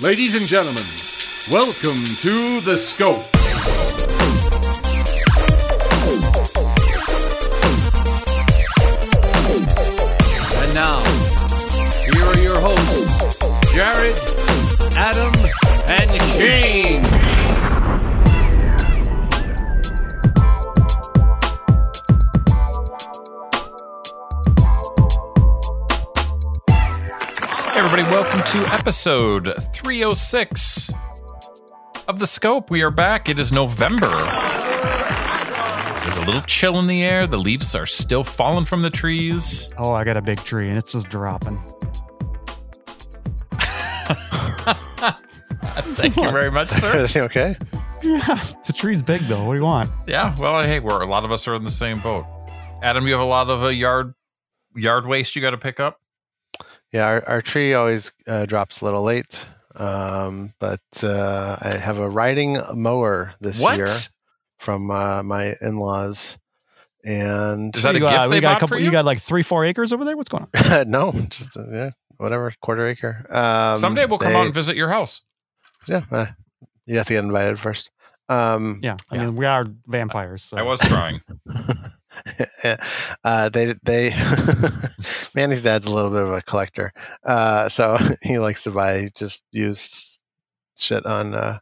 Ladies and gentlemen, welcome to The Scope. And now, here are your hosts, Jared, Adam, and Shane. Everybody, welcome to episode 306 of The Scope. We are back. It is November. There's a little chill in the air. The leaves are still falling from the trees. Oh, I got a big tree and it's just dropping. Thank you very much, sir. Everything okay? Yeah, the tree's big though. What do you want? Yeah, well, hey, we're a lot of us are in the same boat. Adam, you have a lot of uh, yard yard waste you got to pick up. Yeah, our, our tree always uh, drops a little late, um, but uh, I have a riding mower this What? year from uh, my in-laws, and Is that a you, gift uh, they we got bought a couple. for you? got like three, four acres over there. What's going on? no, just uh, yeah, whatever, quarter acre. Um, Someday we'll come they- out and visit your house. Yeah, uh, you have to get invited first. Um, Yeah, I Yeah. mean we are vampires. So. I was trying. uh, they they Manny's dad's a little bit of a collector, uh, so he likes to buy just used shit on uh,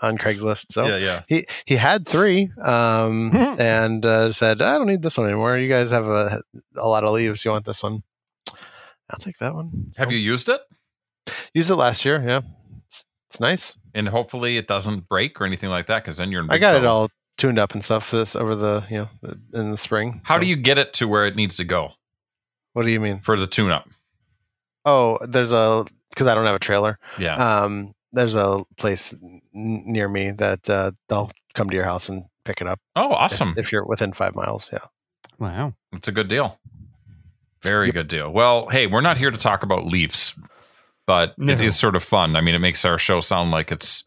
on Craigslist. So yeah, yeah. he he had three, um, and uh, said, "I don't need this one anymore. You guys have a a lot of leaves. You want this one? I'll take that one." Have you used it? used it last year? Yeah, it's, it's nice. And hopefully it doesn't break or anything like that, because then you're in I got it all tuned up and stuff for this over the you know the, in the spring. How So- do you get it to where it needs to go What do you mean? for the tune-up? Oh, there's a because I don't have a trailer. Yeah. Um, there's a place n- near me that uh, they'll come to your house and pick it up. oh, awesome. If, you're within five miles, yeah. Wow. It's a good deal. Very good deal. Well, hey, we're not here to talk about Leafs, but it No. is sort of fun. I mean, it makes our show sound like it's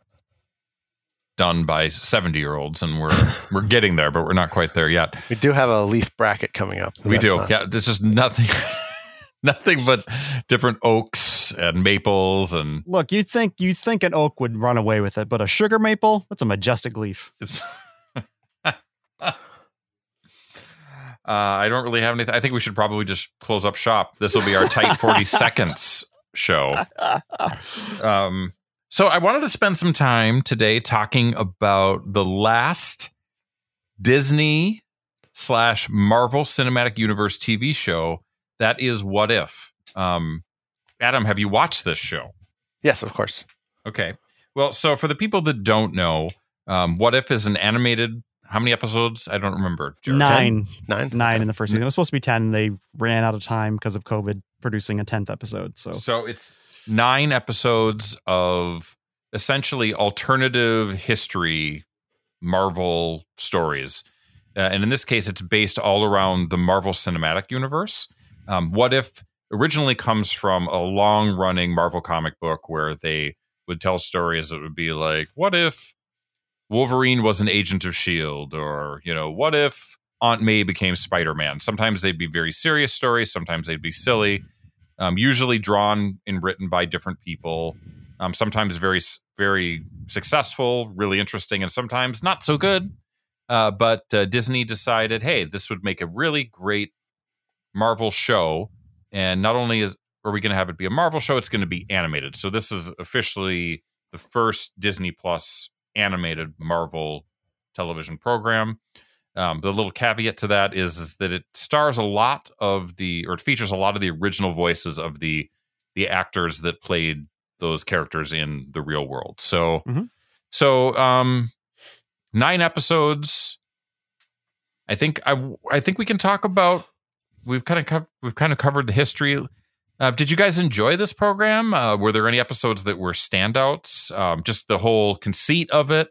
done by 70 year olds and we're we're getting there, but we're not quite there yet. We do have a leaf bracket coming up. We do. not- Yeah, there's just nothing nothing but different oaks and maples and Look, you think you think an oak would run away with it, but a sugar maple, that's a majestic leaf. it's Uh, I don't really have anything. I think we should probably just close up shop. This will be our tight 40 seconds show. Um, so I wanted to spend some time today talking about the last Disney slash Marvel Cinematic Universe TV show that is What If. Um, Adam, have you watched this show? Yes, of course. Okay. Well, so for the people that don't know, um, What If is an animated. How many episodes? I don't remember. Jared. Nine, Nine. nine in the first season. It was supposed to be ten. They ran out of time because of COVID, producing a tenth episode. So So it's nine episodes of essentially alternative history Marvel stories. Uh, and in this case, it's based all around the Marvel Cinematic Universe. Um, what if originally comes from a long running Marvel comic book where they would tell stories that would be like, what if Wolverine was an agent of S.H.I.E.L.D.? Or, you know, what if Aunt May became Spider Man? Sometimes they'd be very serious stories, sometimes they'd be silly um, usually drawn and written by different people. Um, sometimes very, very successful, really interesting, and sometimes not so good. Uh, but uh, Disney decided, hey, this would make a really great Marvel show. And not only is are we going to have it be a Marvel show, it's going to be animated. So this is officially the first Disney Plus animated Marvel television program. Um, the little caveat to that is, is that it stars a lot of the, or it features a lot of the original voices of the the actors that played those characters in the real world. So, Mhm. so um, nine episodes. I think I I think we can talk about. We've kind of co- we've kind of covered the history. Uh, did you guys enjoy this program? Uh, were there any episodes that were standouts? Um, just the whole conceit of it.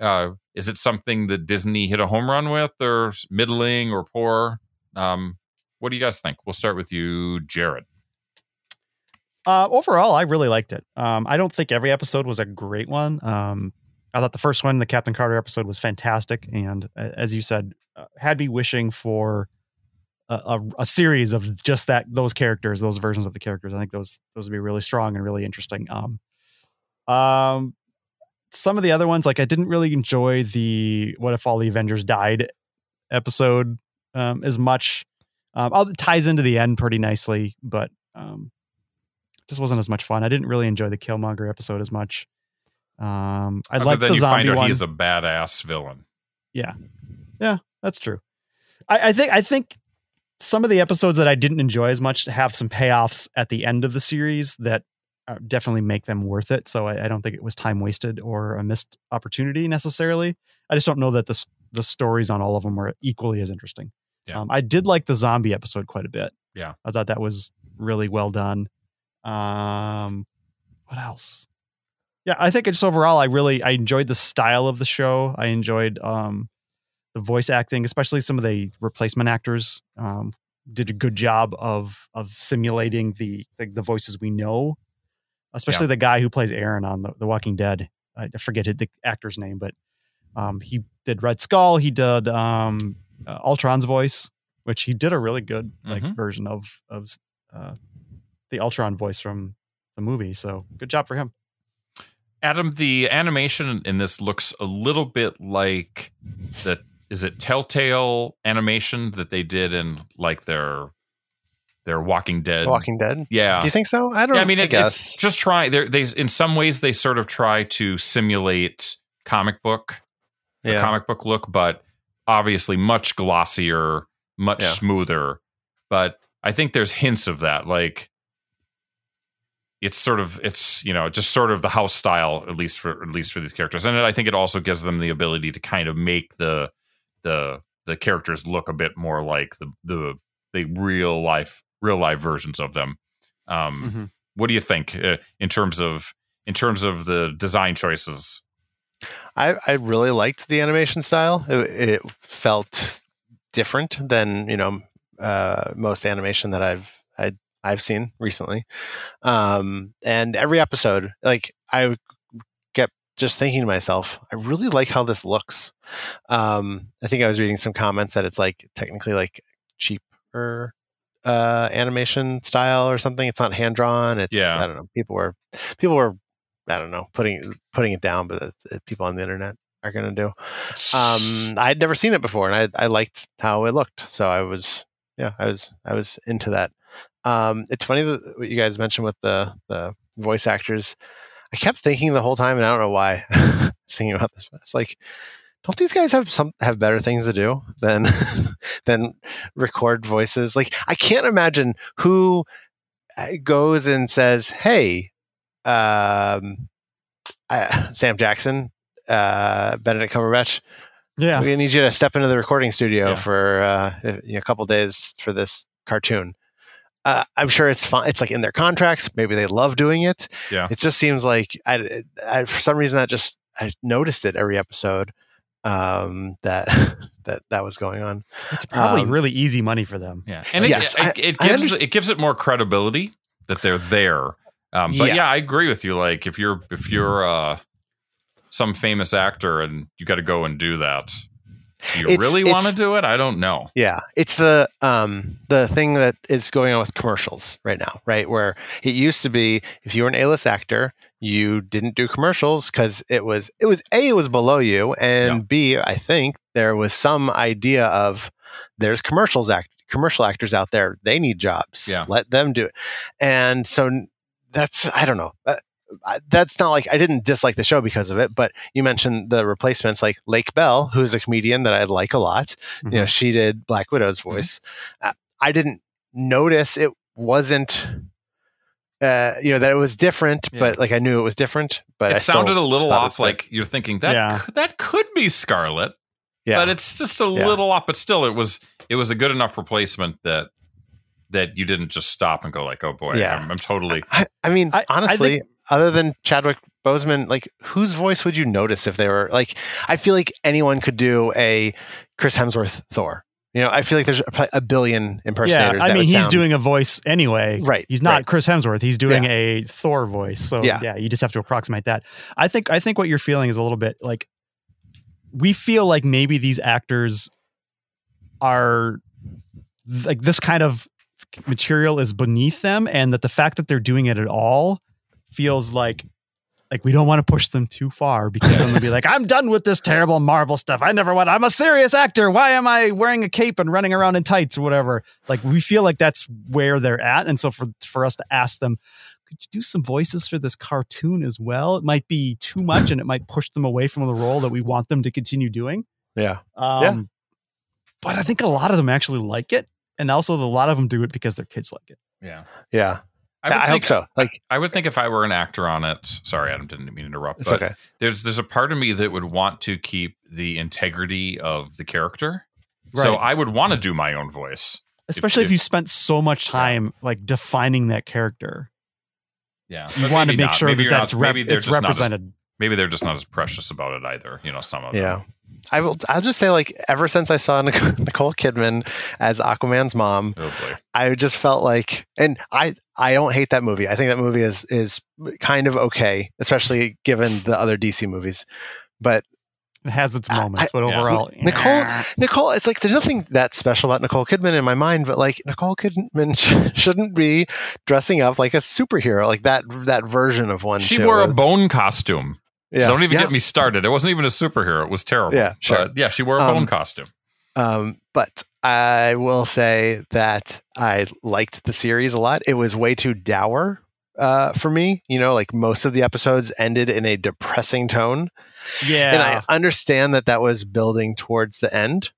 Uh, is it something that Disney hit a home run with, or middling, or poor? Um, what do you guys think? We'll start with you, Jared. Uh, overall, I really liked it. Um, I don't think every episode was a great one. Um, I thought the first one, the Captain Carter episode, was fantastic, and as you said, uh, had me wishing for a, a, a series of just that those characters, those versions of the characters. I think those those would be really strong and really interesting. Um, um, some of the other ones, like I didn't really enjoy the "What if all the Avengers died" episode um, as much. Um, all it ties into the end pretty nicely, but um, just wasn't as much fun. I didn't really enjoy the Killmonger episode as much. Um, I like the you find zombie out one. he's a badass villain. Yeah, yeah, that's true. I, I think I think some of the episodes that I didn't enjoy as much have some payoffs at the end of the series that definitely make them worth it. So I, I don't think it was time wasted or a missed opportunity necessarily. I just don't know that the the stories on all of them were equally as interesting. Yeah. Um, I did like the zombie episode quite a bit. Yeah. I thought that was really well done. Um, what else? Yeah, I think just overall, I really I enjoyed the style of the show. I enjoyed um, the voice acting, especially some of the replacement actors um, did a good job of of simulating the the, the voices we know. Especially the guy who plays Aaron on the, the Walking Dead. I forget the actor's name, but um, he did Red Skull. He did um, uh, Ultron's voice, which he did a really good like Mhm. version of of uh, the Ultron voice from the movie. So good job for him. Adam, the animation in this looks a little bit like the is it Telltale animation that they did in like their their Walking Dead. Walking Dead. yeah. Do you think so? I don't. Yeah, I mean, it, it's just try. They in some ways they sort of try to simulate comic book, the yeah. comic book look, but obviously much glossier, much Yeah. smoother. But I think there's hints of that, like it's sort of it's you know just sort of the house style at least for at least for these characters, and I think it also gives them the ability to kind of make the the the characters look a bit more like the the the real life real live versions of them. Um, Mhm. what do you think uh, in terms of in terms of the design choices? I, I really liked the animation style. It, it felt different than you know uh, most animation that I've I, I've seen recently. Um, and every episode, like I kept just thinking to myself, I really like how this looks. Um, I think I was reading some comments that it's like technically like cheaper uh, animation style or something. It's not hand drawn. It's Yeah. I don't know. People were people were I don't know putting putting it down, but people on the internet are going to do. Um, I had never seen it before, and I I liked how it looked, so I was yeah I was I was into that. Um, it's funny that what you guys mentioned with the the voice actors. I kept thinking the whole time, and I don't know why. thinking about this, it's like, don't these guys have some have better things to do than than record voices? Like, I can't imagine who uh, goes and says, "Hey, um, I, Sam Jackson, uh, Benedict Cumberbatch, Yeah. we're need you to step into the recording studio Yeah. for uh, a couple days for this cartoon." Uh, I'm sure it's fine. It's like in their contracts. Maybe they love doing it. Yeah. It just seems like I, I for some reason that just I noticed it every episode um, that that that was going on. It's probably Um, really easy money for them. Yeah, and it, Yes, it, I- it gives underst- it gives it more credibility that they're there. Um, but Yeah. yeah. I agree with you. Like if you're if you're uh, some famous actor and you got to go and do that, do you It's- really want to do it? I don't know. Yeah, it's the um the thing that is going on with commercials right now, right? Where it used to be if you were an A-list actor, you didn't do commercials because it was it was a it was below you, and Yeah. b I think there was some idea of there's commercials act commercial actors out there they need jobs, Yeah. let them do it, and so that's I don't know. Uh, that's not like I didn't dislike the show because of it, but you mentioned the replacements like Lake Bell, who's a comedian that I like a lot you know she did black widow's Mm-hmm. voice uh, i didn't notice it wasn't uh you know that it was different Yeah. but like i knew it was different but it still sounded a little off. Like you're thinking that Yeah. could, that could be Scarlett, yeah but it's just a Yeah. little off. But still, it was it was a good enough replacement that that you didn't just stop and go like, oh boy, Yeah. I'm, I'm totally I, I mean I- I honestly think- other than chadwick boseman like whose voice would you notice if they were like i feel like anyone could do a chris hemsworth thor you know i feel like there's a, a billion Yeah, impersonators I that mean, he's sound- doing a voice anyway. Right, He's not right. Chris Hemsworth. He's doing a Thor voice. So Yeah. yeah. you just have to approximate that. I think I think what you're feeling is a little bit like we feel like maybe these actors are like this kind of material is beneath them and that the fact that they're doing it at all feels like like we don't want to push them too far because then they'll be like i'm done with this terrible marvel stuff i never want i'm a serious actor why am i wearing a cape and running around in tights or whatever like we feel like that's where they're at and so for for us to ask them could you do some voices for this cartoon as well it might be too much and it might push them away from the role that we want them to continue doing Yeah. um Yeah. but i think a lot of them actually like it and also a lot of them do it because their kids like it Yeah. Yeah. I, I, would hope so. Like I would think if I were an actor on it, sorry, Adam didn't mean to interrupt, but okay. there's there's a part of me that would want to keep the integrity of the character. So I would want to do my own voice. especially if, if- you spent so much time like defining that character Yeah. you want to make not. sure Maybe that that's not- rep- maybe it's just not as- represented maybe they're just not as precious about it either. You know, some of them. Yeah. I will. I'll just say, like, ever since I saw Nicole Kidman as Aquaman's mom, Oh. I just felt like, and I, I don't hate that movie. I think that movie is is kind of okay, especially given the other DC movies. But it has its I- moments but yeah. overall Nicole- eh. Nicole, it's like there's nothing that special about Nicole Kidman in my mind, but like Nicole Kidman sh- shouldn't be dressing up like a superhero, like that that version of one. She too. wore a bone costume. Yeah. So don't even Yeah. get me started. It wasn't even a superhero. It was terrible. Yeah, sure. But yeah, she wore a Um, bone costume. Um, but I will say that I liked the series a lot. It was way too dour uh, for me. You know, like most of the episodes ended in a depressing tone, yeah and I understand that that was building towards the end.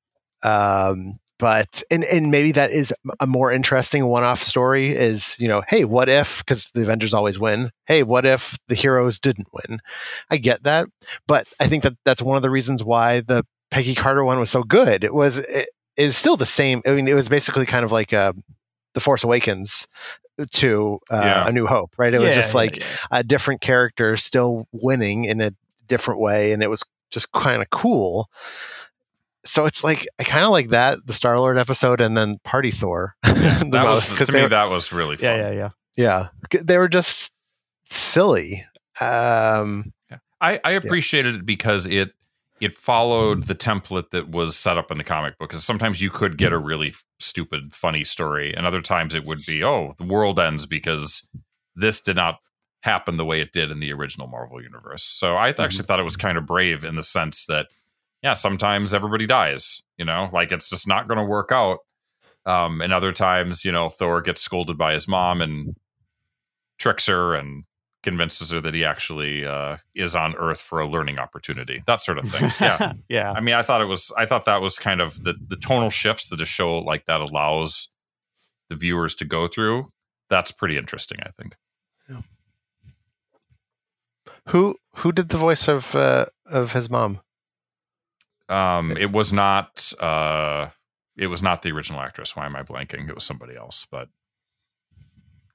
Um, but and and maybe that is a more interesting one-off story. Is you know, hey, what if? Because the Avengers always win. Hey, what if the heroes didn't win? I get that, but I think that that's one of the reasons why the Peggy Carter one was so good. It was it, it was still the same. I mean, it was basically kind of like uh, the Force Awakens to uh, Yeah. A New Hope, right? It was just yeah, like yeah. a different character still winning in a different way, and it was just kind of cool. So it's like I kind of like that the Star Lord episode, and then Party Thor the That most was because to me were, that was really fun. yeah yeah yeah yeah they were just silly. Um, I, I appreciated it because it it followed the template that was set up in the comic book. Because sometimes you could get a really stupid, funny story, and other times it would be, oh, the world ends because this did not happen the way it did in the original Marvel universe. So I th- actually thought it was kind of brave in the sense that, yeah, sometimes everybody dies. You know, like it's just not going to work out. Um, and other times, you know, Thor gets scolded by his mom and tricks her and convinces her that he actually uh, is on Earth for a learning opportunity. That sort of thing. Yeah. yeah I mean, I thought it was. I thought that was kind of the the tonal shifts that a show like that allows the viewers to go through. That's pretty interesting. I think. Yeah. who who did the voice of uh, of his mom? Um, it was not. Uh, it was not the original actress. Why am I blanking? It was somebody else, but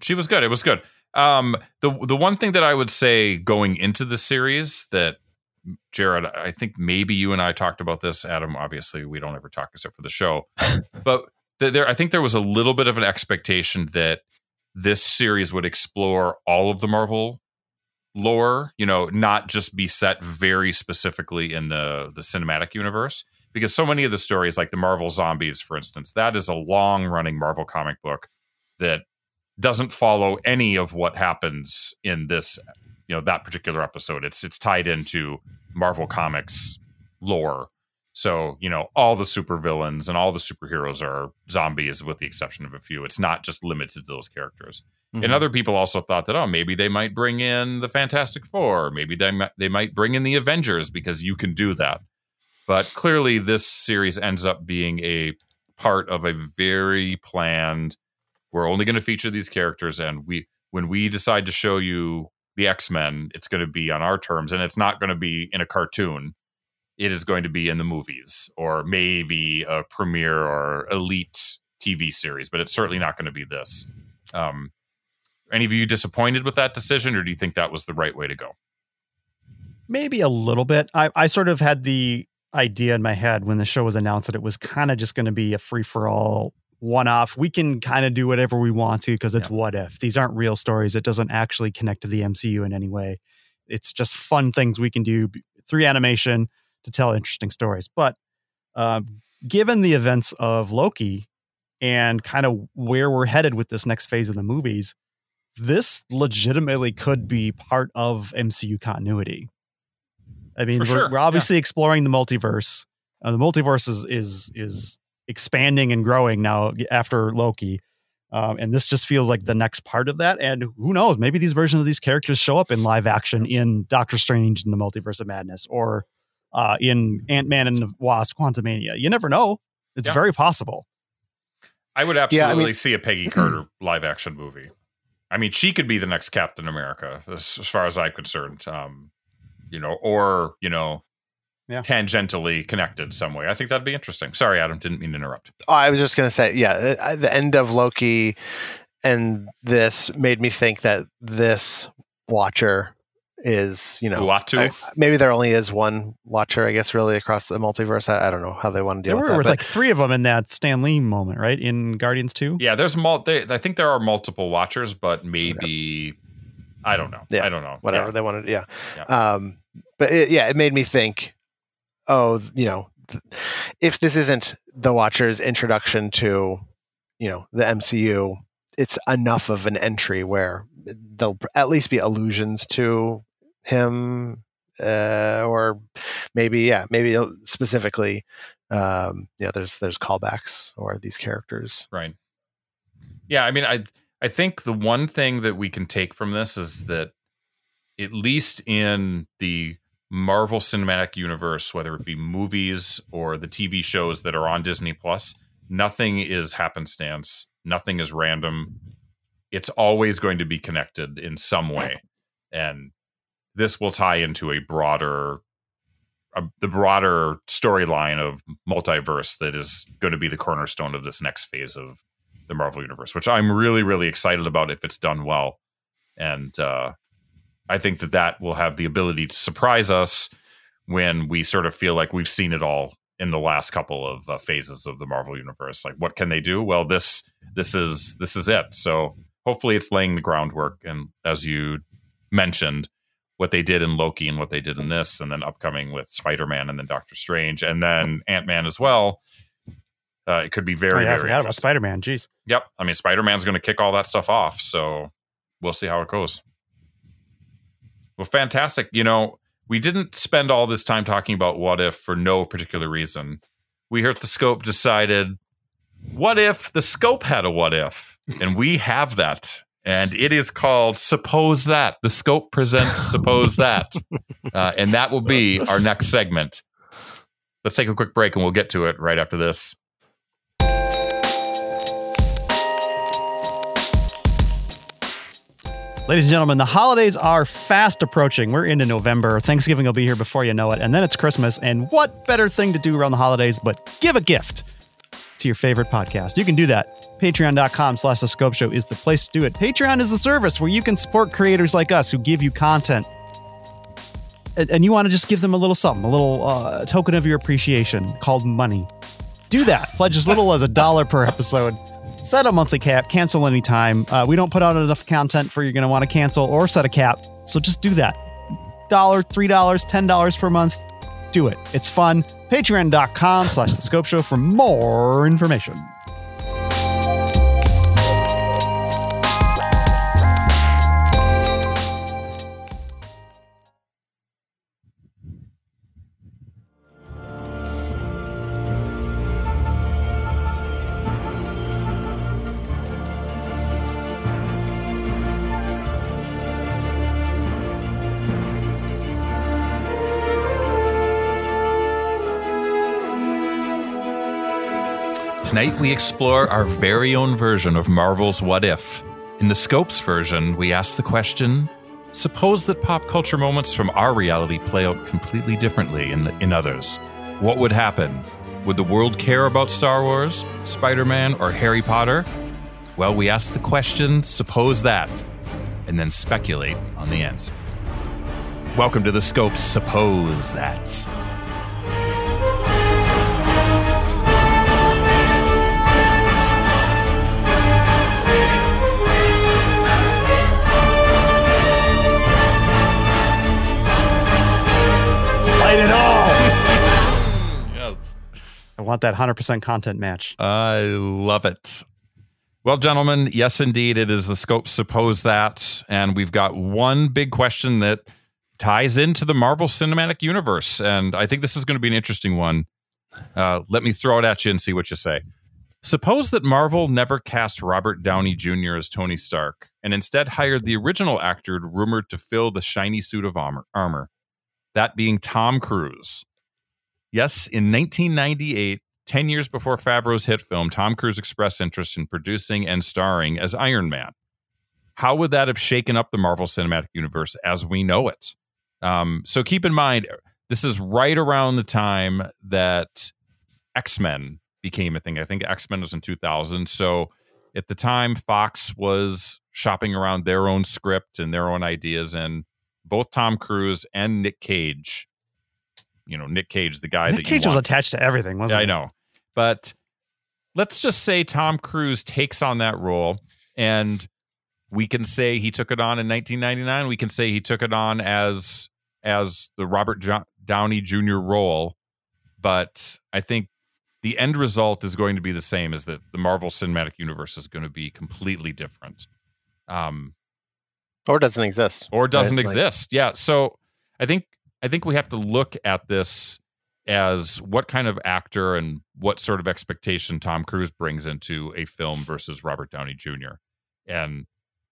she was good. It was good. Um, the the one thing that I would say going into the series that Jared, I think maybe you and I talked about this. Adam, obviously, we don't ever talk except for the show, but th- there, I think there was a little bit of an expectation that this series would explore all of the Marvel lore, you know, not just be set very specifically in the the cinematic universe because so many of the stories like the Marvel Zombies for instance, that is a long running Marvel comic book that doesn't follow any of what happens in this, you know, that particular episode. It's it's tied into Marvel Comics lore. So, you know, all the supervillains and all the superheroes are zombies with the exception of a few. It's not just limited to those characters. Mm-hmm. And other people also thought that oh maybe they might bring in the Fantastic Four, maybe they might, they might bring in the Avengers because you can do that. But clearly, this series ends up being a part of a very planned. We're only going to feature these characters, and we when we decide to show you the X Men, it's going to be on our terms, and it's not going to be in a cartoon. It is going to be in the movies, or maybe a premiere or elite TV series, but it's certainly not going to be this. Um, any of you disappointed with that decision, or do you think that was the right way to go? maybe a little bit. I i sort of had the idea in my head when the show was announced that it was kind of just going to be a free for all one off we can kind of do whatever we want to because it's Yeah. what if. These aren't real stories. It doesn't actually connect to the mcu in any way. It's just fun things we can do through animation to tell interesting stories. But um, given the events of loki and kind of where we're headed with this next phase of the movies, this legitimately could be part of MCU continuity. I mean, we're, sure, we're obviously exploring the multiverse. Uh, the multiverse is is is expanding and growing now after Loki. Um, and this just feels like the next part of that. And who knows? Maybe these versions of these characters show up in live action in Doctor Strange and the Multiverse of Madness, or uh, in Ant Man and the Wasp: Quantumania. You never know. It's Yeah. very possible. I would Yeah, I absolutely mean- see a Peggy Carter live action movie. I mean, she could be the next Captain America, as, as far as I'm concerned. Um, you know, or you know, Yeah. tangentially connected some way. I think that'd be interesting. Sorry, Adam, didn't mean to interrupt. Oh, I was just going to say, yeah, uh, the end of Loki and this made me think that this Watcher is, you know, Uatu? I- maybe there only is one Watcher, I guess, really across the multiverse. I, I don't know how they want to There deal were with that. with but- like three of them in that Stan Lee moment, right? In Guardians 2. Yeah, there's mul- they, I think there are multiple watchers, but maybe I don't know. Yeah, I don't know. whatever Yeah. they wanted. Yeah. Yeah. Um, but it, yeah, it made me think, oh, you know, th- if this isn't the Watcher's introduction to, you know, the MCU, it's enough of an entry where there'll at least be allusions to him, uh, or maybe, yeah, maybe specifically, um, know, there's there's callbacks or these characters. Right. Yeah, I mean, I I think the one thing that we can take from this is that at least in the Marvel Cinematic Universe, whether it be movies or the TV shows that are on Disney Plus, nothing is happenstance, nothing is random. It's always going to be connected in some way, and this will tie into a broader. A, the broader storyline of multiverse that is going to be the cornerstone of this next phase of the Marvel universe, which I'm really, really excited about if it's done well. And uh, I think that that will have the ability to surprise us when we sort of feel like we've seen it all in the last couple of uh, phases of the Marvel universe. Like, what can they do? Well, this this is this is it. So hopefully, it's laying the groundwork. And as you mentioned, what they did in Loki and what they did in this, and then upcoming with Spider Man and then Doctor Strange and then Ant Man as well. Uh, it could be very, Oh, yeah, I very forgot about. Spider Man. Jeez. Yep. I mean, Spider Man's going to kick all that stuff off. So we'll see how it goes. Well, fantastic. You know, we didn't spend all this time talking about what if for no particular reason. We here at the scope decided, what if the scope had a what if? And we have that. And it is called Suppose That. The scope presents Suppose That. Uh, and that will be our next segment. Let's take a quick break and we'll get to it right after this. Ladies and gentlemen, the holidays are fast approaching. We're into November. Thanksgiving will be here before you know it. And then it's Christmas. And what better thing to do around the holidays but give a gift to your favorite podcast? You can do that. Patreon.com slash the scope show is the place to do it. Patreon is the service where you can support creators like us who give you content. And, and you want to just give them a little something, a little uh, token of your appreciation called money. Do that. Pledge as little as a dollar per episode set a monthly cap cancel anytime. Uh, we don't put out enough content for you're going to want to cancel or set a cap. So just do that. Dollar three dollars ten dollars per month. Do it. It's fun. Patreon.com slash the scope show for more information Tonight we explore our very own version of Marvel's What If. In the Scopes version, we ask the question Suppose that pop culture moments from our reality play out completely differently in, in others. What would happen? Would the world care about Star Wars, Spider Man, or Harry Potter? Well, we ask the question Suppose that, and then speculate on the answer. Welcome to the Scopes Suppose That. Want that 100% content match. I love it. Well, gentlemen, yes, indeed, it is the scope suppose that, and we've got one big question that ties into the Marvel Cinematic Universe, and I think this is going to be an interesting one. Uh, let me throw it at you and see what you say. Suppose that Marvel never cast Robert Downey Jr. as Tony Stark and instead hired the original actor rumored to fill the shiny suit of armor, armor that being Tom Cruise. Yes, in 1998, 10 years before Favreau's hit film, Tom Cruise expressed interest in producing and starring as Iron Man. How would that have shaken up the Marvel Cinematic Universe as we know it? Um, so keep in mind, this is right around the time that X Men became a thing. I think X Men was in 2000. So at the time, Fox was shopping around their own script and their own ideas, and both Tom Cruise and Nick Cage. You know, Nick Cage, the guy Nick that Cage you was attached to everything, wasn't yeah, I know. But let's just say Tom Cruise takes on that role and we can say he took it on in 1999. We can say he took it on as as the Robert jo- Downey Jr. role, but I think the end result is going to be the same as that the Marvel Cinematic Universe is going to be completely different. Um, or doesn't exist. or doesn't Right, like- exist. yeah. So I think I think we have to look at this as what kind of actor and what sort of expectation Tom Cruise brings into a film versus Robert Downey Jr. And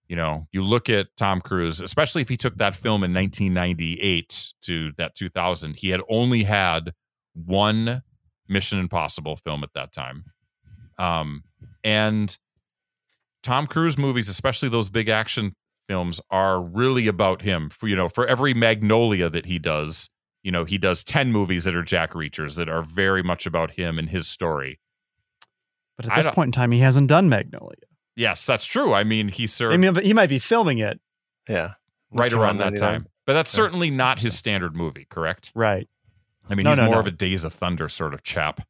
you know, you look at Tom Cruise, especially if he took that film in 1998 to that 2000, he had only had one Mission Impossible film at that time. Um, and Tom Cruise movies, especially those big action films, are really about him. For you know, for every Magnolia that he does, you know, he does 10 movies that are Jack Reachers that are very much about him and his story. But at this point in time, he hasn't done Magnolia. Yes, that's true. I mean, he served I mean, but he might be filming it, Yeah. right around that 99. time. But that's Yeah. certainly not his standard movie, correct? right? I mean, No, he's no, more no. of a Days of Thunder sort of chap.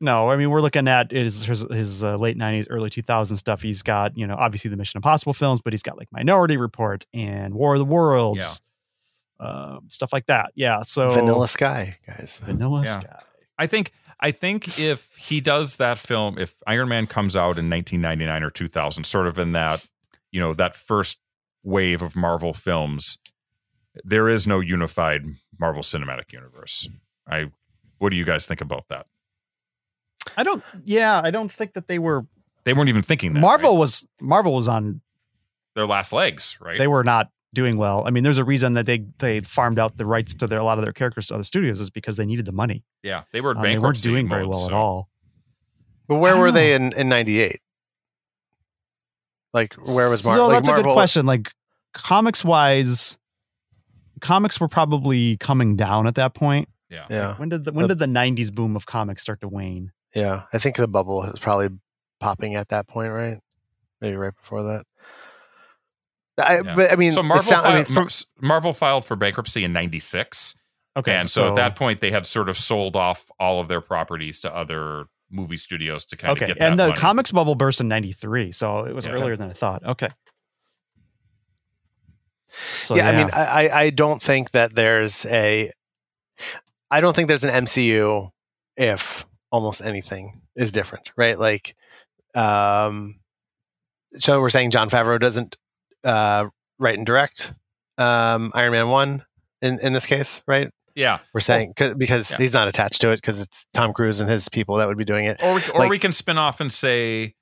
No, I mean we're looking at his his, his uh, late '90s, early 2000s stuff. He's got you know obviously the Mission Impossible films, but he's got like Minority Report and War of the Worlds, um, stuff like that. Yeah, so Vanilla Sky, guys. Vanilla Yeah. Sky. I think I think if he does that film, if Iron Man comes out in 1999 or 2000, sort of in that you know that first wave of Marvel films, there is no unified Marvel Cinematic Universe. I what do you guys think about that? I don't. Yeah, I don't think that they were. They weren't even thinking that. Marvel right? was Marvel was on. their last legs, right? They were not doing well. I mean, there's a reason that they they farmed out the rights to their, a lot of their characters to other studios is because they needed the money. yeah, they were Um, they weren't doing very mode, well at all. But where were don't they in in '98? Like where was Marvel? So like that's a good question. Like comics wise, comics were probably coming down at that point. Yeah. Yeah, When did the when Uh, did the '90s boom of comics start to wane? Yeah. I think the bubble is probably popping at that point, right? Maybe right before that. I, Yeah. But I mean, so Marvel, sound- I mean, filed, from- Marvel filed for bankruptcy in '96, Okay, and so, at that point they had sort of sold off all of their properties to other movie studios to kind of okay, get that and the money. comics bubble burst in '93, so it was Yeah. earlier than I thought. Okay, so, yeah, I mean, I, I- I don't think that there's a, I don't think there's an MCU if almost anything is different, right? Like, um, so we're saying Jon Favreau doesn't uh, write and direct um, Iron Man one in in this case, right? yeah, We're saying because Yeah. he's not attached to it because it's Tom Cruise and his people that would be doing it. or we, or Like- we can spin off and say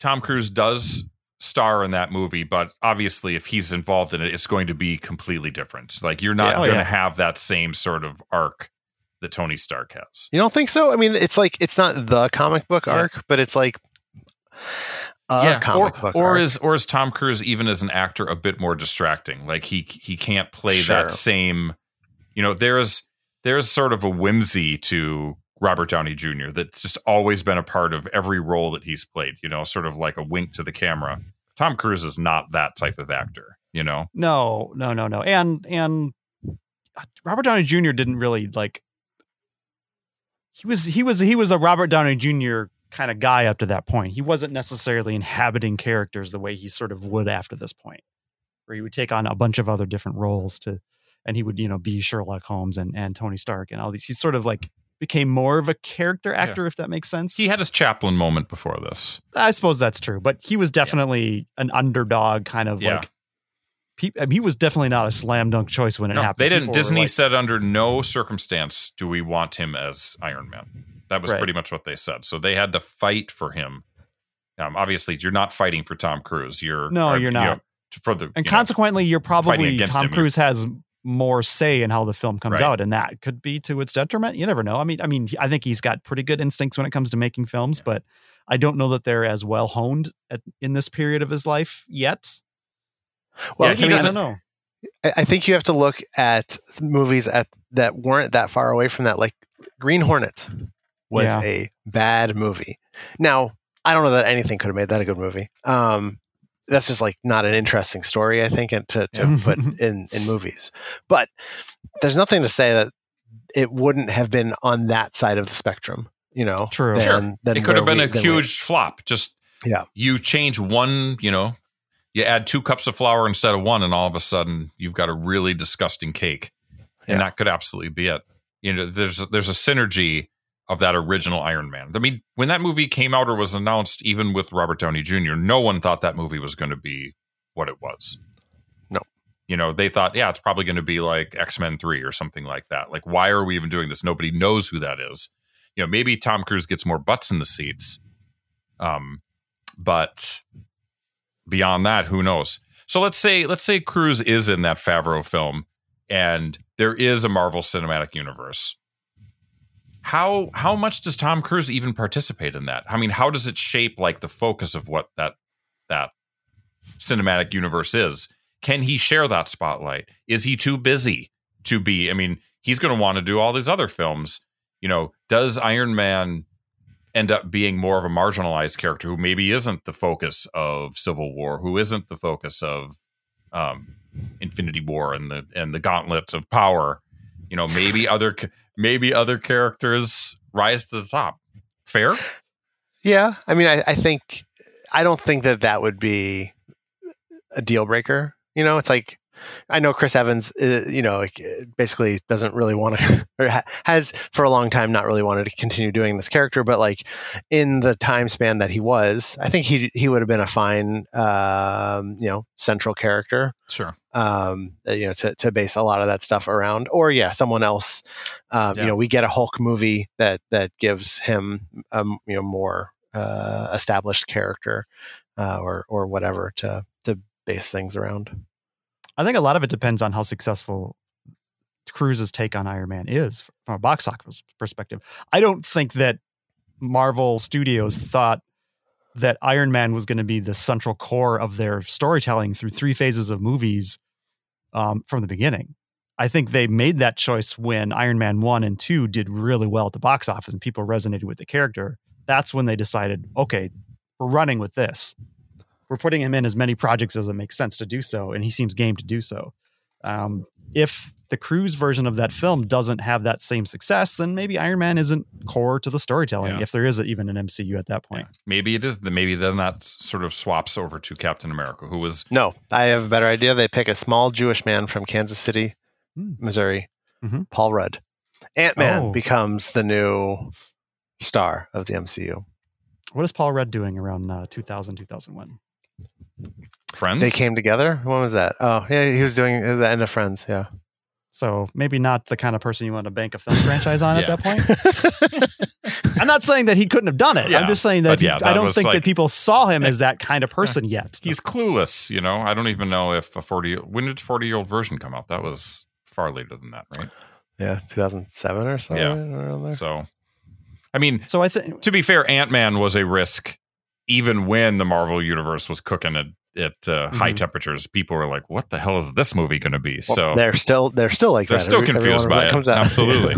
Tom Cruise does star in that movie, but obviously if he's involved in it, it's going to be completely different. Like you're not Yeah. Oh, going to yeah. have that same sort of arc that Tony Stark has. You don't think so? I mean, it's like it's not the comic book Yeah. arc, but it's like a comic or, book or arc. is or is Tom Cruise even as an actor a bit more distracting? Like he he can't play Sure. that same. You know, there's there's sort of a whimsy to Robert Downey Jr. that's just always been a part of every role that he's played. You know, sort of like a wink to the camera. Tom Cruise is not that type of actor. You know, no, no, no, no, and and Robert Downey Jr. didn't really like. He was he was he was a Robert Downey Jr. kind of guy up to that point. He wasn't necessarily inhabiting characters the way he sort of would after this point, where he would take on a bunch of other different roles to, and he would you know be Sherlock Holmes and and Tony Stark and all these. He's sort of like became more of a character actor, if that makes sense. He had his Chaplin moment before this. I suppose that's true, but he was definitely an underdog, kind of Yeah. like. Pe- I mean, he was definitely not a slam dunk choice when it No, happened. they didn't. People Disney like- said under no circumstance do we want him as Iron Man. That was Right. pretty much what they said. So they had to fight for him. Um, obviously, you're not fighting for Tom Cruise. You're No, or, you're not. you know, for the and you know, consequently, you're probably Tom Cruise has more say in how the film comes Right. out, and that could be to its detriment. You never know. I mean, I mean, I think he's got pretty good instincts when it comes to making films, but I don't know that they're as well honed at, in this period of his life yet. Well, Yeah, he I, mean, doesn't- don't know. I I think you have to look at movies at that weren't that far away from that. Like Green Hornet was Yeah. a bad movie. Now I don't know that anything could have made that a good movie. Um, that's just like not an interesting story, I think, and to, to put in in movies. But there's nothing to say that it wouldn't have been on that side of the spectrum. You know, True. than- Sure. than it could have been we- a than we- huge flop. Just Yeah. you change one, you know, you add two cups of flour instead of one, and all of a sudden you've got a really disgusting cake, and that could absolutely be it. You know, there's there's a synergy of that original Iron Man. I mean, when that movie came out or was announced, even with Robert Downey Jr., no one thought that movie was going to be what it was. No. You know, they thought, yeah, it's probably going to be like X Men 3 or something like that. Like, why are we even doing this? Nobody knows who that is. You know, maybe Tom Cruise gets more butts in the seats. Um, but beyond that, who knows? So let's say let's say Cruise is in that Favreau film and there is a Marvel Cinematic Universe. How how much does Tom Cruise even participate in that? I mean, how does it shape like the focus of what that that cinematic universe is? Can he share that spotlight? Is he too busy to be? I mean, he's going to want to do all these other films. You know, does Iron Man end up being more of a marginalized character who maybe isn't the focus of Civil War, who isn't the focus of um, Infinity War and the and the Gauntlet of Power? You know, maybe other maybe other characters rise to the top. Fair? Yeah, I mean, I, I think I don't think that that would be a deal breaker. You know, it's like I know Chris Evans, uh, you know, uh, basically doesn't really want to, or ha- has for a long time not really wanted to continue doing this character. But like in the time span that he was, I think he he would have been a fine, um, you know, central character Sure. um, uh, you know, to, to base a lot of that stuff around. Or yeah, someone else. Um, Yeah. You know, we get a Hulk movie that that gives him, um, you know, more uh, established character, uh, or or whatever to to base things around. I think a lot of it depends on how successful Cruise's take on Iron Man is from a box office perspective. I don't think that Marvel Studios thought that Iron Man was going to be the central core of their storytelling through three phases of movies um, from the beginning. I think they made that choice when Iron Man 1 and 2 did really well at the box office and people resonated with the character. That's when they decided, okay, we're running with this. We're putting him in as many projects as it makes sense to do so, and he seems game to do so. Um, if the Cruise version of that film doesn't have that same success, then maybe Iron Man isn't core to the storytelling, Yeah. if there is even an MCU at that point. Yeah. Maybe it is. Maybe then that sort of swaps over to Captain America, who was No, I have a better idea. They pick a small Jewish man from Kansas City, Hmm. Missouri, Mhm. Paul Rudd. Ant Man Oh. becomes the new star of the MCU. What is Paul Rudd doing around uh, 2000, 2001? Friends. They came together. When was that? Oh, yeah, he was doing the end of Friends. Yeah. So maybe not the kind of person you want to bank a film franchise on at that point. I'm not saying that he couldn't have done it. Yeah, I'm just saying that, he- yeah, I don't think like- that people saw him as that kind of person yet. He's clueless. You know, I don't even know if a forty. When did forty year old Virgin come out? That was far later than that, right? Yeah, 2007 or something. Yeah. around there. So, I mean, So I think to be fair, Ant Man was a risk, even when the Marvel universe was cooking at at uh, high Mhm. temperatures. People were like, "What the hell is this movie going to be?" Well, so they're still they're still like they're that. still every- every confused one by it. out. Absolutely.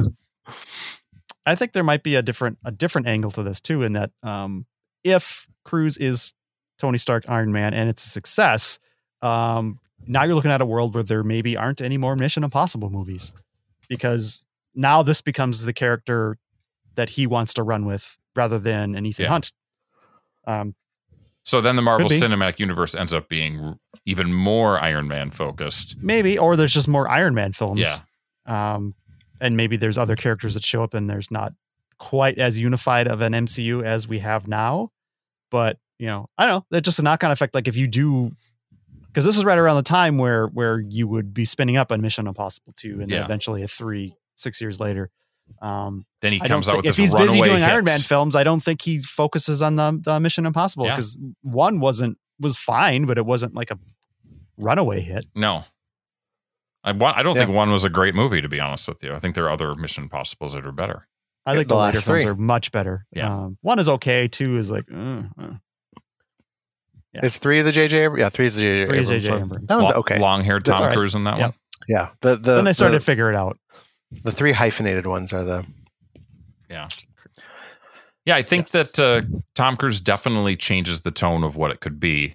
I think there might be a different a different angle to this too, in that um, if Cruise is Tony Stark Iron Man and it's a success, um, now you're looking at a world where there maybe aren't any more Mission Impossible movies because now this becomes the character that he wants to run with rather than an Ethan Yeah. Hunt. Um, So then the Marvel Cinematic Universe ends up being even more Iron Man focused. maybe, or there's just more Iron Man films. Yeah. Um, and maybe there's other characters that show up and there's not quite as unified of an MCU as we have now. But you know, I don't know. That's just a knock on effect. Like if you do, because this is right around the time where where you would be spinning up on Mission Impossible two, and then eventually a three six years later. Um, Then he comes out think, with if this he's busy runaway doing Iron Man films, I don't think he focuses on the, the Mission Impossible Yeah. because one wasn't was fine, but it wasn't like a runaway hit. No. I, want, I don't Yeah. think one was a great movie, to be honest with you. I think there are other Mission Impossibles that are better. I think the the, last later films three. are much better. Yeah. Um, one is okay. Two is like, uh, uh. Yeah. Is three the JJ? Abr- Yeah, three is the JJ. Three is J.J. Abrams. That one's okay. Long haired Tom all right. Cruise in that Yep. one. Yeah, the the then they started the, to figure it out. The three hyphenated ones are the Yeah. Yeah, I think Yes. that uh, Tom Cruise definitely changes the tone of what it could be.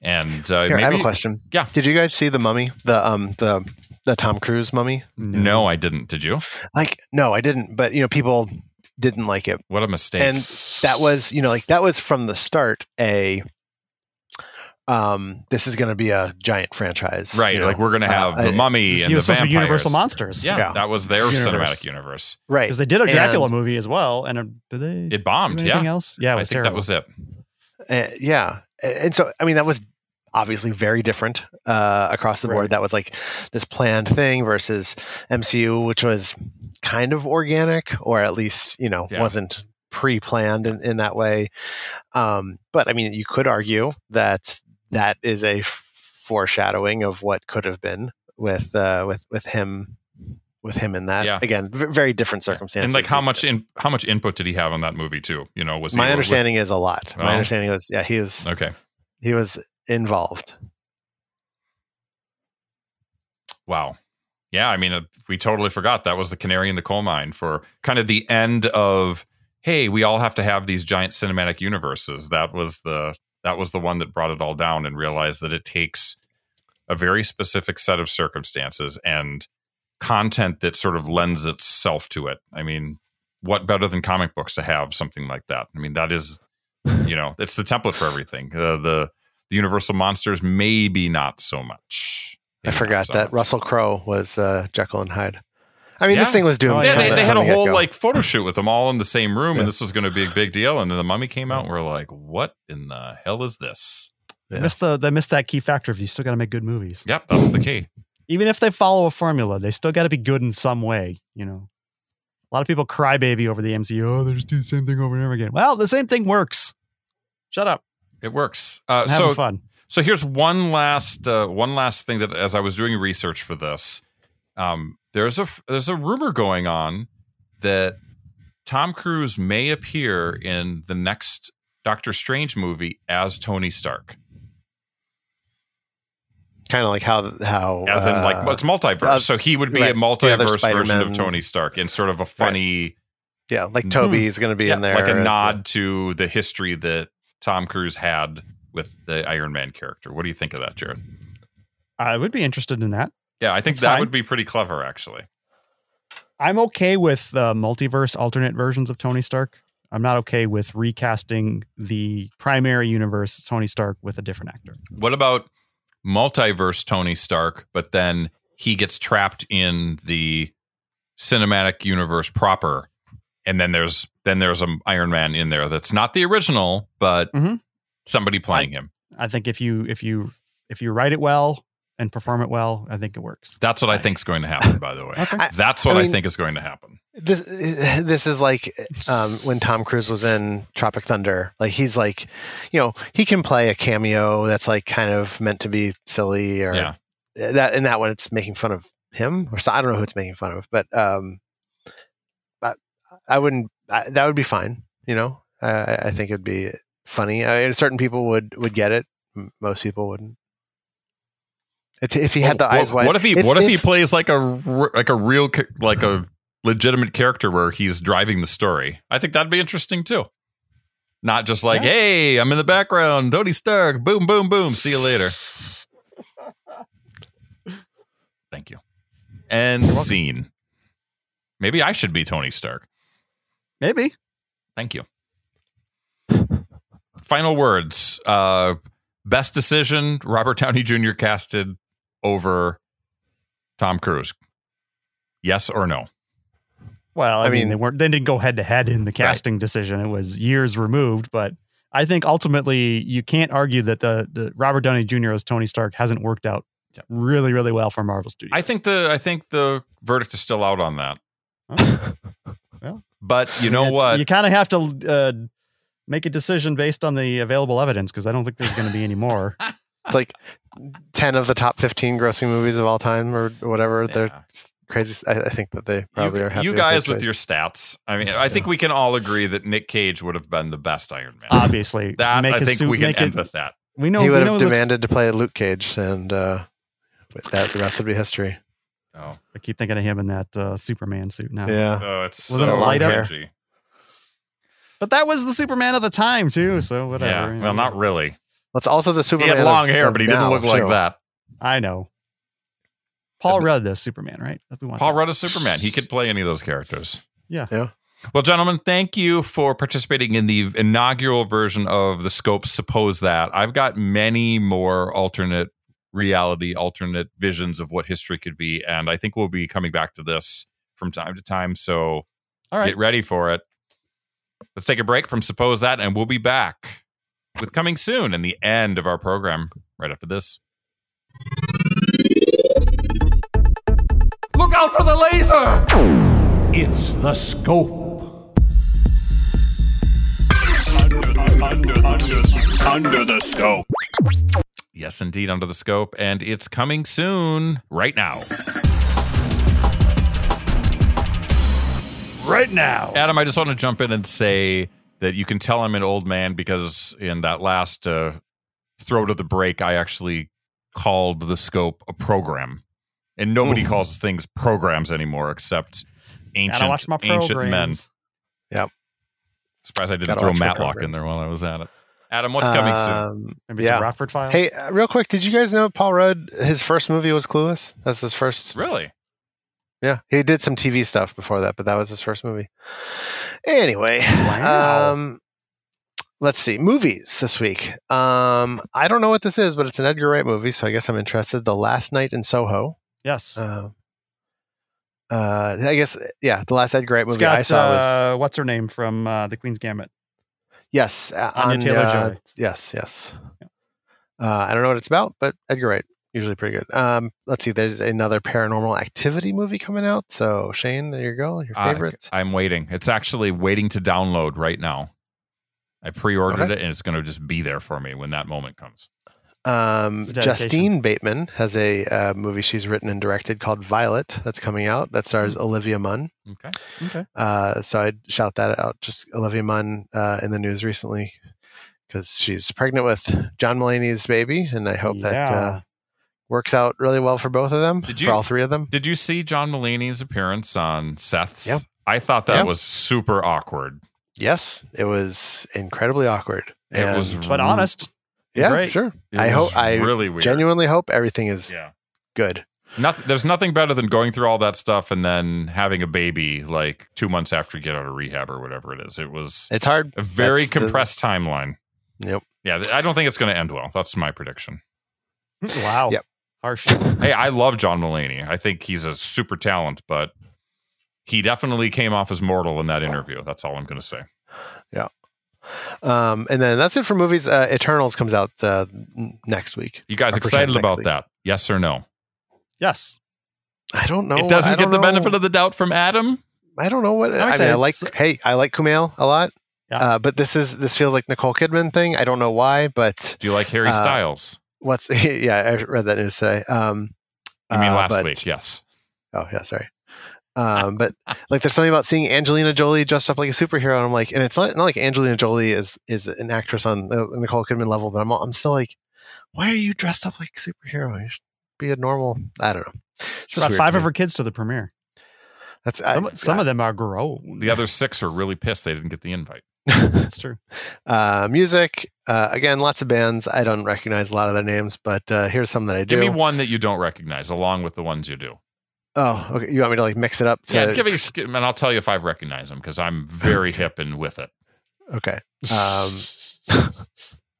And uh, Here, maybe I have a question. Yeah. Did you guys see the Mummy? The um the the Tom Cruise Mummy? no, I didn't. Did you? Like, no, I didn't. But you know, people didn't like it, What a mistake. and that was you know like that was from the start a um this is going to be a giant franchise, right. you know? Like we're going to have Uh, the mummy It and the was supposed to be. Universal Monsters. Yeah, Yeah. that was their Universe. cinematic universe. right Because they did a Dracula And- movie as well. And uh, did they It bombed. do anything Yeah. else? Yeah, it I was think that was it. Uh, yeah, and so I mean that was obviously very different uh, across the board. Right. That was like this planned thing versus MCU, which was kind of organic, or at least you know Yeah. wasn't pre-planned in, in that way. Um, but I mean, you could argue that that is a foreshadowing of what could have been with uh, with with him with him in that. Yeah. Again, v- very different circumstances. And like how much in how much input did he have on that movie too? You know, was he My understanding is a lot. Oh. My understanding was yeah, he was Okay. he was involved. Wow. Yeah, I mean, uh, we totally forgot that was the canary in the coal mine for kind of the end of hey, we all have to have these giant cinematic universes. That was the that was the one that brought it all down and realized that it takes a very specific set of circumstances and content that sort of lends itself to it. I mean, what better than comic books to have something like that? I mean, that is you know, it's the template for everything. Uh, the the Universal monsters maybe not so much. I forgot so that. Russell Crowe was uh, Jekyll and Hyde. I mean, Yeah. this thing was doomed. Oh, Yeah, they, the- they had a whole like photo shoot with them all in the same room, Yeah. and this was going to be a big deal. And then the mummy came out, and we're like, "What in the hell is this?" They missed the they missed that key factor of you still got to make good movies. Yep, that's the key. Even if they follow a formula, they still got to be good in some way. You know, a lot of people cry baby over the MCU. Oh, they just do the same thing over and over again. Well, the same thing works. Shut up. It works. Uh, I'm having so, fun. so here's one last uh, one last thing that as I was doing research for this, um, there's a there's a rumor going on that Tom Cruise may appear in the next Doctor Strange movie as Tony Stark, kind of like how how as in like uh, well, it's multiverse. uh, so he would be right, a the other multiverse version of Tony Stark in sort of a funny. yeah, like Tobey is going to be Yeah, in there, like a and- nod to the history that Tom Cruise had with the Iron Man character. What do you think of that, Jared? I would be interested in that. Yeah, I think That's that fine. would be pretty clever, actually. I'm okay with the multiverse alternate versions of Tony Stark. I'm not okay with recasting the primary universe Tony Stark with a different actor. What about multiverse Tony Stark, but then he gets trapped in the cinematic universe proper, and then there's then there's an Iron Man in there that's not the original, but Mhm. somebody playing him. I think if you if you if you write it well and perform it well, I think it works. That's what I think is going to happen. By the way, Okay. That's what I, I think is going to happen. this this is like um, when Tom Cruise was in Tropic Thunder. Like he's like, you know, he can play a cameo that's like kind of meant to be silly or Yeah. that in that one it's making fun of him or so I don't know who it's making fun of, but um, I, I wouldn't. I, that would be fine. You know, I, I I think it'd be funny. I mean, certain people would would get it. Most people wouldn't. It's, if he had the Well, eyes wide. What if he? if- what if if- he plays like a like a real like a legitimate character where he's driving the story? I think that'd be interesting too. Not just like, Yeah. hey, I'm in the background, Tony Stark, boom, boom, boom. See you later. Thank you. And scene. Maybe I should be Tony Stark. Maybe. Thank you. Final words. Uh, best decision: Robert Downey Jr. casted over Tom Cruise. Yes or no? Well, I, I mean, mean- they weren't. They didn't go head to head in the casting decision. It was years removed, but I think ultimately you can't argue that the, the Robert Downey Jr. as Tony Stark hasn't worked out Yeah. really, really well for Marvel Studios. I think the I think the verdict is still out on that. Well. But you know It's- what? You kind of have to uh, make a decision based on the available evidence because I don't think there's going to be any more. like 10 of the top 15 grossing movies of all time or whatever. They're crazy. I, I think that they probably you, are happy you guys their with your stats. I mean, I think we can all agree that Nick Cage would have been the best Iron Man. Obviously, that make I a think suit, we can make end it, with that. We know he would have it looks- demanded to play Luke Cage, and uh, with that the rest would be history. Oh, I keep thinking of him in that uh, Superman suit now. Yeah, oh it's Wasn't so it light up? But that was the Superman of the time too. So whatever. Yeah, well, not really. That's also the He Superman. had long of- hair, of but he didn't look like too. that. I know. Paul Rudd is Superman, right? If we want Paul that. Rudd is Superman. He could play any of those characters. Yeah. Yeah. Well, gentlemen, thank you for participating in the inaugural version of the Scope Suppose That. I've got many more alternate reality, alternate visions of what history could be. And I think we'll be coming back to this from time to time. So All right. get ready for it. Let's take a break from Suppose That, and we'll be back with coming soon and the end of our program right after this. Look out for the laser! It's the scope. Under, under, under, under the scope. Yes, indeed, under the scope, and it's coming soon right now. Right now. Adam, I just want to jump in and say that you can tell I'm an old man because in that last uh, throw to the break, I actually called the scope a program, and nobody Mm. calls things programs anymore except ancient watch my ancient men. programs. Surprised I didn't Gotta throw watch my Matlock in there while I was at it. Adam, what's coming soon? Um, Maybe yeah. some Rockford Files. Hey, uh, real quick, did you guys know Paul Rudd? His first movie was Clueless. That's his first. Really? Yeah, he did some TV stuff before that, but that was his first movie. Anyway, Wow. um, let's see movies this week. Um, I don't know what this is, but it's an Edgar Wright movie, so I guess I'm interested. The Last Night in Soho. yes. Uh, uh, I guess yeah, the last Edgar Wright movie got I saw was uh, what's her name from uh, the Queen's Gambit. yes, uh, Anya Anya- Taylor-Joy. Yes, yes. Uh, I don't know what it's about, but Edgar Wright usually pretty good. Um, let's see. There's another Paranormal Activity movie coming out. So Shane, there you go. Your I- favorite. I'm waiting. It's actually waiting to download right now. I pre-ordered Okay. it, and it's going to just be there for me when that moment comes. Um, Justine Bateman has a uh, movie she's written and directed called Violet that's coming out. That stars Hmm. Olivia Munn. Okay. Okay. Uh, so I'd shout that out. Just Olivia Munn uh, in the news recently because she's pregnant with John Mulaney's baby, and I hope that uh, Yeah. Works out really well for both of them, Did for you- all three of them. Did you see John Mulaney's appearance on Seth's? Yeah. I thought that Yeah. was super awkward. Yes, it was incredibly awkward. It And- was But honest. yeah, great. sure. It I hope I really weird. genuinely hope everything is Yeah. good. Nothing, there's nothing better than going through all that stuff and then having a baby like two months after you get out of rehab or whatever it is. It was It's hard. a very That's- compressed timeline. Yep. Yeah, I don't think it's going to end well. That's my prediction. Wow. Yep. Harsh. Hey, I love John Mulaney. I think he's a super talent, but he definitely came off as mortal in that interview. That's all I'm going to say. Yeah. Um, and then that's it for movies. Uh, Eternals comes out uh, next week. You guys excited about week. that? Yes or no? Yes. I don't know. it doesn't I get don't the know- benefit of the doubt from Adam. I don't know what. I'm I mean, I like. Hey, I like Kumail a lot. Yeah. Uh, but this is this feels like Nicole Kidman thing. I don't know why, but Do you like Harry Uh, Styles? What's yeah? I read that news today. Um, You mean uh, last but- week? Yes. Oh yeah, sorry. Um, but like, there's something about seeing Angelina Jolie dressed up like a superhero, and I'm like, and it's not, not like Angelina Jolie is is an actress on the Nicole Kidman level, but I'm I'm still like, why are you dressed up like a superhero? You should be a normal. I don't know. She brought five of her kids to the premiere. That's I, Some, some of them are grown. The other six are really pissed they didn't get the invite. That's true. uh, music uh, again, lots of bands. I don't recognize a lot of their names, but uh, here's some that I do. Give me one that you don't recognize, along with the ones you do. Oh, okay. You want me to like mix it up? To, Yeah, give me a sk- and I'll tell you if I recognize them because I'm very hip and with it. okay. Um,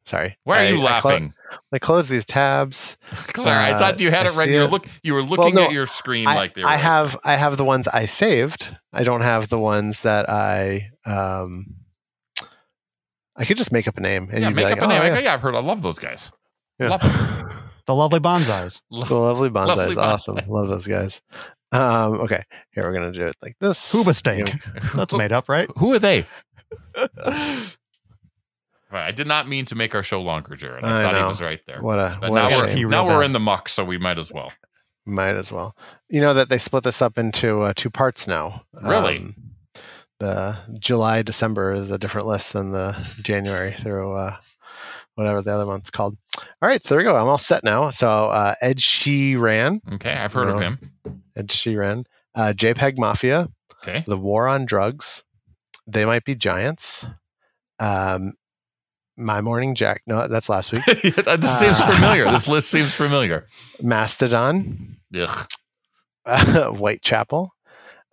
Sorry. Why are I- you I clo- laughing? I close these tabs. Claire, I uh, thought you had it right. You were look. You were looking no, at your screen I, like they were. I have I have the ones I saved. I don't have the ones that I um I could just make up a name and Yeah, you'd be make like, up a name. oh, Like, yeah. oh, yeah, I've heard. I love those guys. Yeah. Love The lovely bonsais. the lovely bonsais. Lovely awesome. Love those guys. Um, okay, here we're gonna do it like this. Huba steak. You That's made up, right? Who are they? Right, I did not mean to make our show longer, Jared. I, I thought he was right there. What a But what now a we're shame. shame. now we're in the muck, so we might as well. Might as well. You know that they split this up into uh, two parts now. Really? Um, the July December is a different list than the January through uh, whatever the other one's called. All right, so there we go. I'm all set now. So uh, Ed Sheeran, Okay, I've heard of him. Ed Sheeran, uh, JPEG Mafia, Okay, The War on Drugs, They Might Be Giants, um, My Morning Jack. No, that's last week. this seems Uh, familiar. This list seems familiar. Mastodon, Ugh. Whitechapel,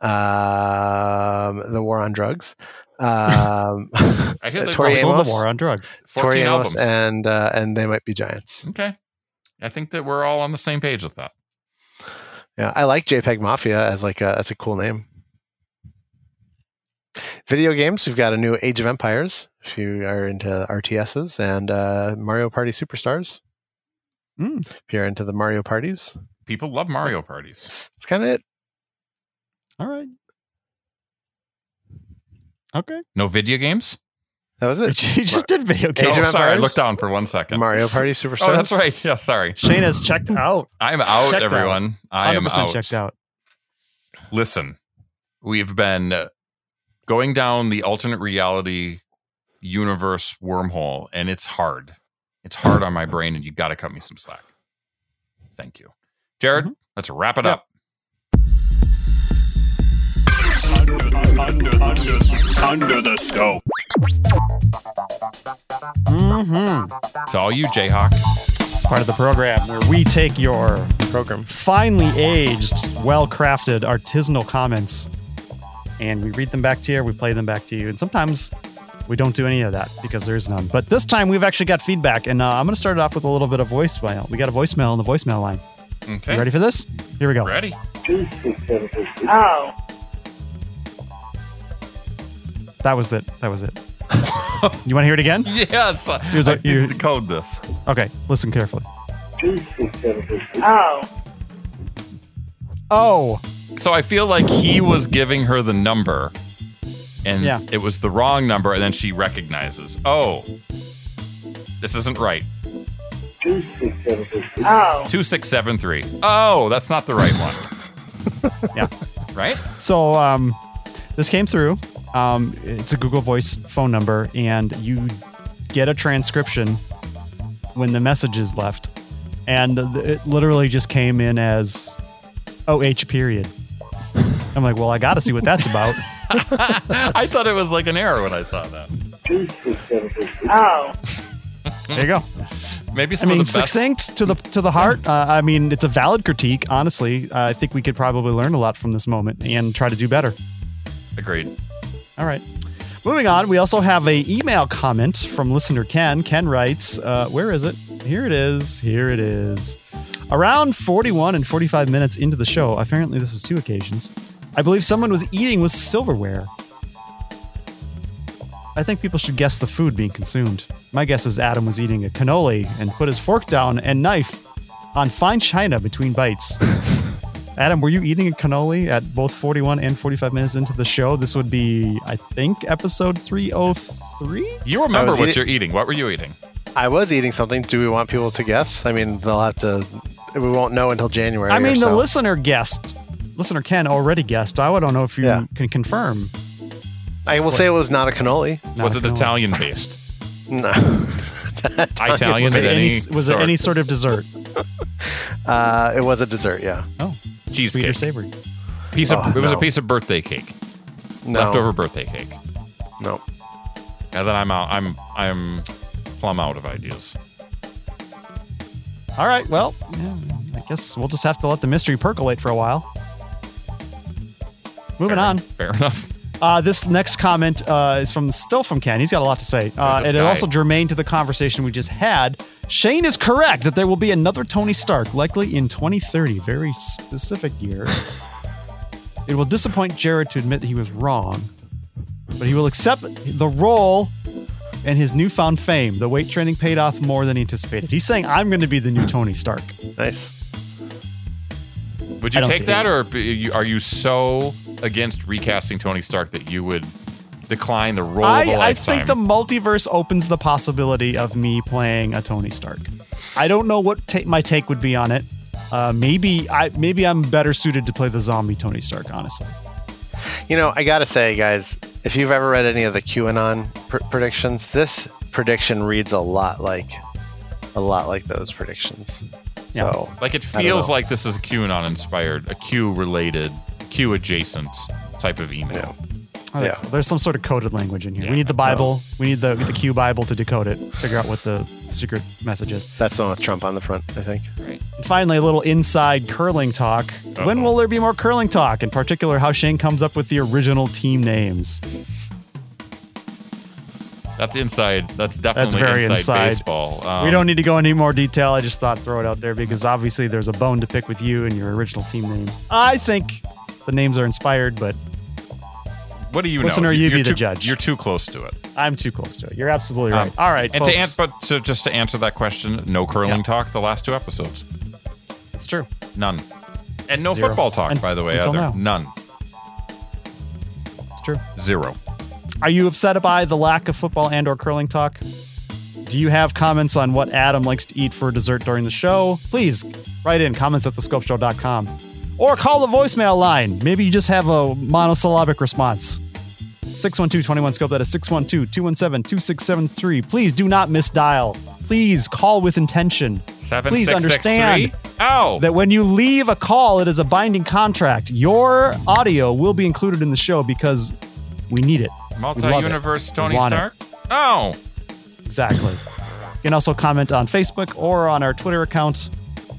um, The War on Drugs. Um, I hear they Tori Also, Amos. the war on drugs. Fourteen Tori Amos albums. and uh, and they might be giants. okay, I think that we're all on the same page with that. Yeah, I like JPEG Mafia as like a that's a cool name. Video games, we've got a new Age of Empires. If you are into RTSs and uh, Mario Party Superstars. Mm. If you're into the Mario parties, People love Mario parties. that's kind of it. All right. Okay. No video games. That was it. She just did video Age Oh, sorry, I looked down for one second. Mario Party Superstars. Oh, that's right. Yeah, sorry. Shane has checked out. I'm out, Checked out. everyone. I am out. checked out. Listen, we've been going down the alternate reality universe wormhole, and it's hard. It's hard on my brain, and you got to cut me some slack. Thank you, Jared. Mhm. Let's wrap it Yeah. up. Under, under, under, under the scope. Mm-hmm. It's all you, Jayhawk. It's part of the program where we take your program. finely aged, well crafted artisanal comments and we read them back to you, we play them back to you. And sometimes we don't do any of that because there's none. But this time we've actually got feedback. And uh, I'm going to start it off with a little bit of voicemail. We got a voicemail on the voicemail line. Okay, You ready for this? Here we go. Ready? Oh, That was it. That was it. you want to hear it again? Yes. Here's I a- need to decode this. Okay, listen carefully. oh, Oh, So I feel like he was giving her the number, and Yeah. it was the wrong number, and then she recognizes, oh, this isn't right. oh, 2673. Oh, that's not the right one. Yeah. Right? So um, this came through. Um, it's a Google Voice phone number, and you get a transcription when the message is left, and it literally just came in as "oh period." I'm like, well, I got to see what that's about. I thought it was like an error when I saw that. oh, There you go. Maybe some I mean, of the best. succinct to the to the heart. Uh, I mean, it's a valid critique. Honestly, uh, I think we could probably learn a lot from this moment and try to do better. Agreed. All right. Moving on, we also have a email comment from listener Ken. Ken writes, uh, "Where is it? Here it is. Here it is. Around 41 and 45 minutes into the show, apparently this is two occasions. I believe someone was eating with silverware. I think people should guess the food being consumed. My guess is Adam was eating a cannoli and put his fork down and knife on fine china between bites. Adam, were you eating a cannoli at both 41 and 45 minutes into the show? This would be, I think, episode 303? You remember what eating- you're eating. What were you eating? I was eating something. Do we want people to guess? I mean, they'll have to. We won't know until January. I mean, or the listener guessed. Listener Ken already guessed. I don't know if you Yeah. can confirm. I will say it was not a cannoli. Not was a it cannoli. Italian based? No. Italian Was it any, any was it sort. any sort of dessert? Uh, it was a dessert. Yeah. Oh, Cheesecake. sweet or savory? piece of Oh, it was a piece of birthday cake. No. Leftover birthday cake. No. And then I'm out. I'm I'm plumb out of ideas. All right. Well, yeah, I guess we'll just have to let the mystery percolate for a while. Moving Fair- on. Fair enough. Uh, this next comment uh, is from still from Ken. He's got a lot to say, uh, this and it also germane to the conversation we just had. Shane is correct that there will be another Tony Stark, likely in 2030, very specific year. it will disappoint Jared to admit that he was wrong, but he will accept the role and his newfound fame. The weight training paid off more than he anticipated. He's saying, "I'm going to be the new Tony Stark." Nice. Would you take that, it. or are you so against recasting Tony Stark that you would decline the role of a I, I lifetime? think the multiverse opens the possibility of me playing a Tony Stark. I don't know what ta- my take would be on it. Uh, maybe I maybe I'm better suited to play the zombie Tony Stark. Honestly, You know, I gotta say, guys, if you've ever read any of the QAnon pr- predictions, this prediction reads a lot like a lot like those predictions. Yeah. So like it feels like this is a QAnon inspired, a Q related, Q adjacent type of email. I think Yeah. so. there's some sort of coded language in here. Yeah. We need the Bible. We need the the Q Bible to decode it. Figure out what the secret message is. that's the one with Trump on the front, I think. Right. And finally, a little inside curling talk. When Uh-oh. will there be more curling talk? In particular, how Shane comes up with the original team names. That's inside. That's definitely very inside, inside. baseball. Um, we don't need to go into any more detail. I just thought throw it out there because obviously there's a bone to pick with you and your original team names. I think the names are inspired, but What do you Listener, know? you You're be the judge. You're too close to it. I'm too close to it. You're absolutely Um, right. All right, And folks. to answer, but to, just to answer that question, no curling Yeah. talk the last two episodes. it's true. None. And no Zero. football talk, Un- by the way, until either. now. None. It's true. Zero. Are you upset by the lack of football and or curling talk? Do you have comments on what Adam likes to eat for dessert during the show? Please write in comments at thescopeshow.com or call the voicemail line. Maybe you just have a monosyllabic response. 612-21-SCOPE. That is 612-217-2673. Please do not misdial. Please call with intention. Seven, Please six, understand. Oh, that when you leave a call, it is a binding contract. Your audio will be included in the show because we need it. multi-universe Tony want it. Stark. Oh, Exactly. You can also comment on Facebook or on our Twitter account.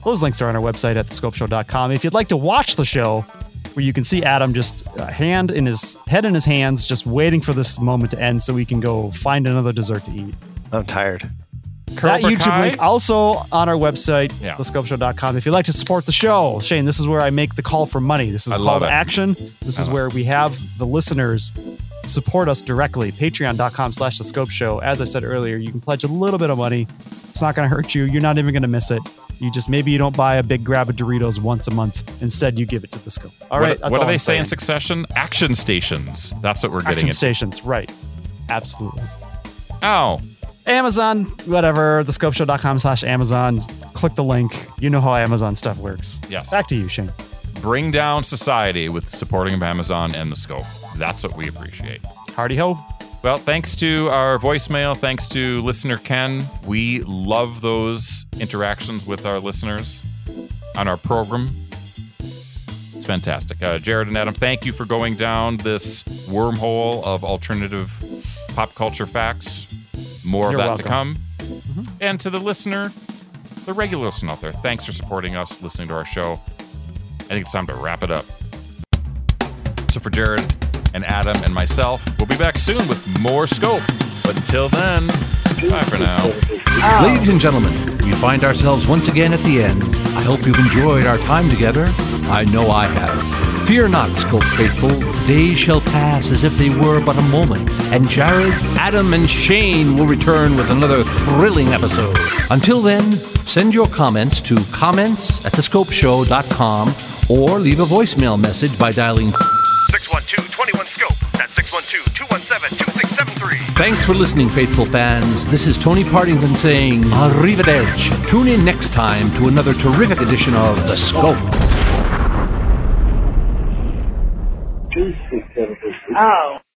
Those links are on our website at thescopeshow.com. If you'd like to watch the show, where you can see Adam just uh, hand in his head in his hands, just waiting for this moment to end so we can go find another dessert to eat. I'm tired. that YouTube Kai? link also on our website, Yeah. thescopeshow.com. If you'd like to support the show, Shane, this is where I make the call for money. This is I a call to action. This I is love where we have the listeners support us directly. Patreon.com slash the scope show. As I said earlier, you can pledge a little bit of money. It's not going to hurt you. You're not even going to miss it. You just maybe you don't buy a big grab of Doritos once a month. Instead, you give it to the scope. All what, right. that's what do they I'm say in succession? Action stations. That's what we're getting Action into. stations, right? Absolutely. Oh, Amazon, whatever, thescopeshow.com slash Amazon. Click the link. You know how Amazon stuff works. yes. Back to you, Shane. Bring down society with the supporting of Amazon and the scope. That's what we appreciate. Hardy ho. Well, thanks to our voicemail, thanks to listener Ken. We love those interactions with our listeners on our program. It's fantastic. Uh, Jared and Adam, thank you for going down this wormhole of alternative pop culture facts. More You're of that to welcome. Mm-hmm. come. And to the listener, the regular listener out there, thanks for supporting us, listening to our show. I think it's time to wrap it up. So for Jared and Adam and myself, we'll be back soon with more scope. But until then, bye for now. Ladies and gentlemen, we find ourselves once again at the end. I hope you've enjoyed our time together. I know I have. Fear not, Scope faithful. Days shall pass as if they were but a moment, and Jared, Adam, and Shane will return with another thrilling episode. Until then, send your comments to comments at thescopeshow.com or leave a voicemail message by dialing 612-21-SCOPE. That's 612-217-2673. Thanks for listening, faithful fans. This is Tony Partington saying Arrivederci. Tune in next time to another terrific edition of The Scope. Two, six, seven, eight, Oh.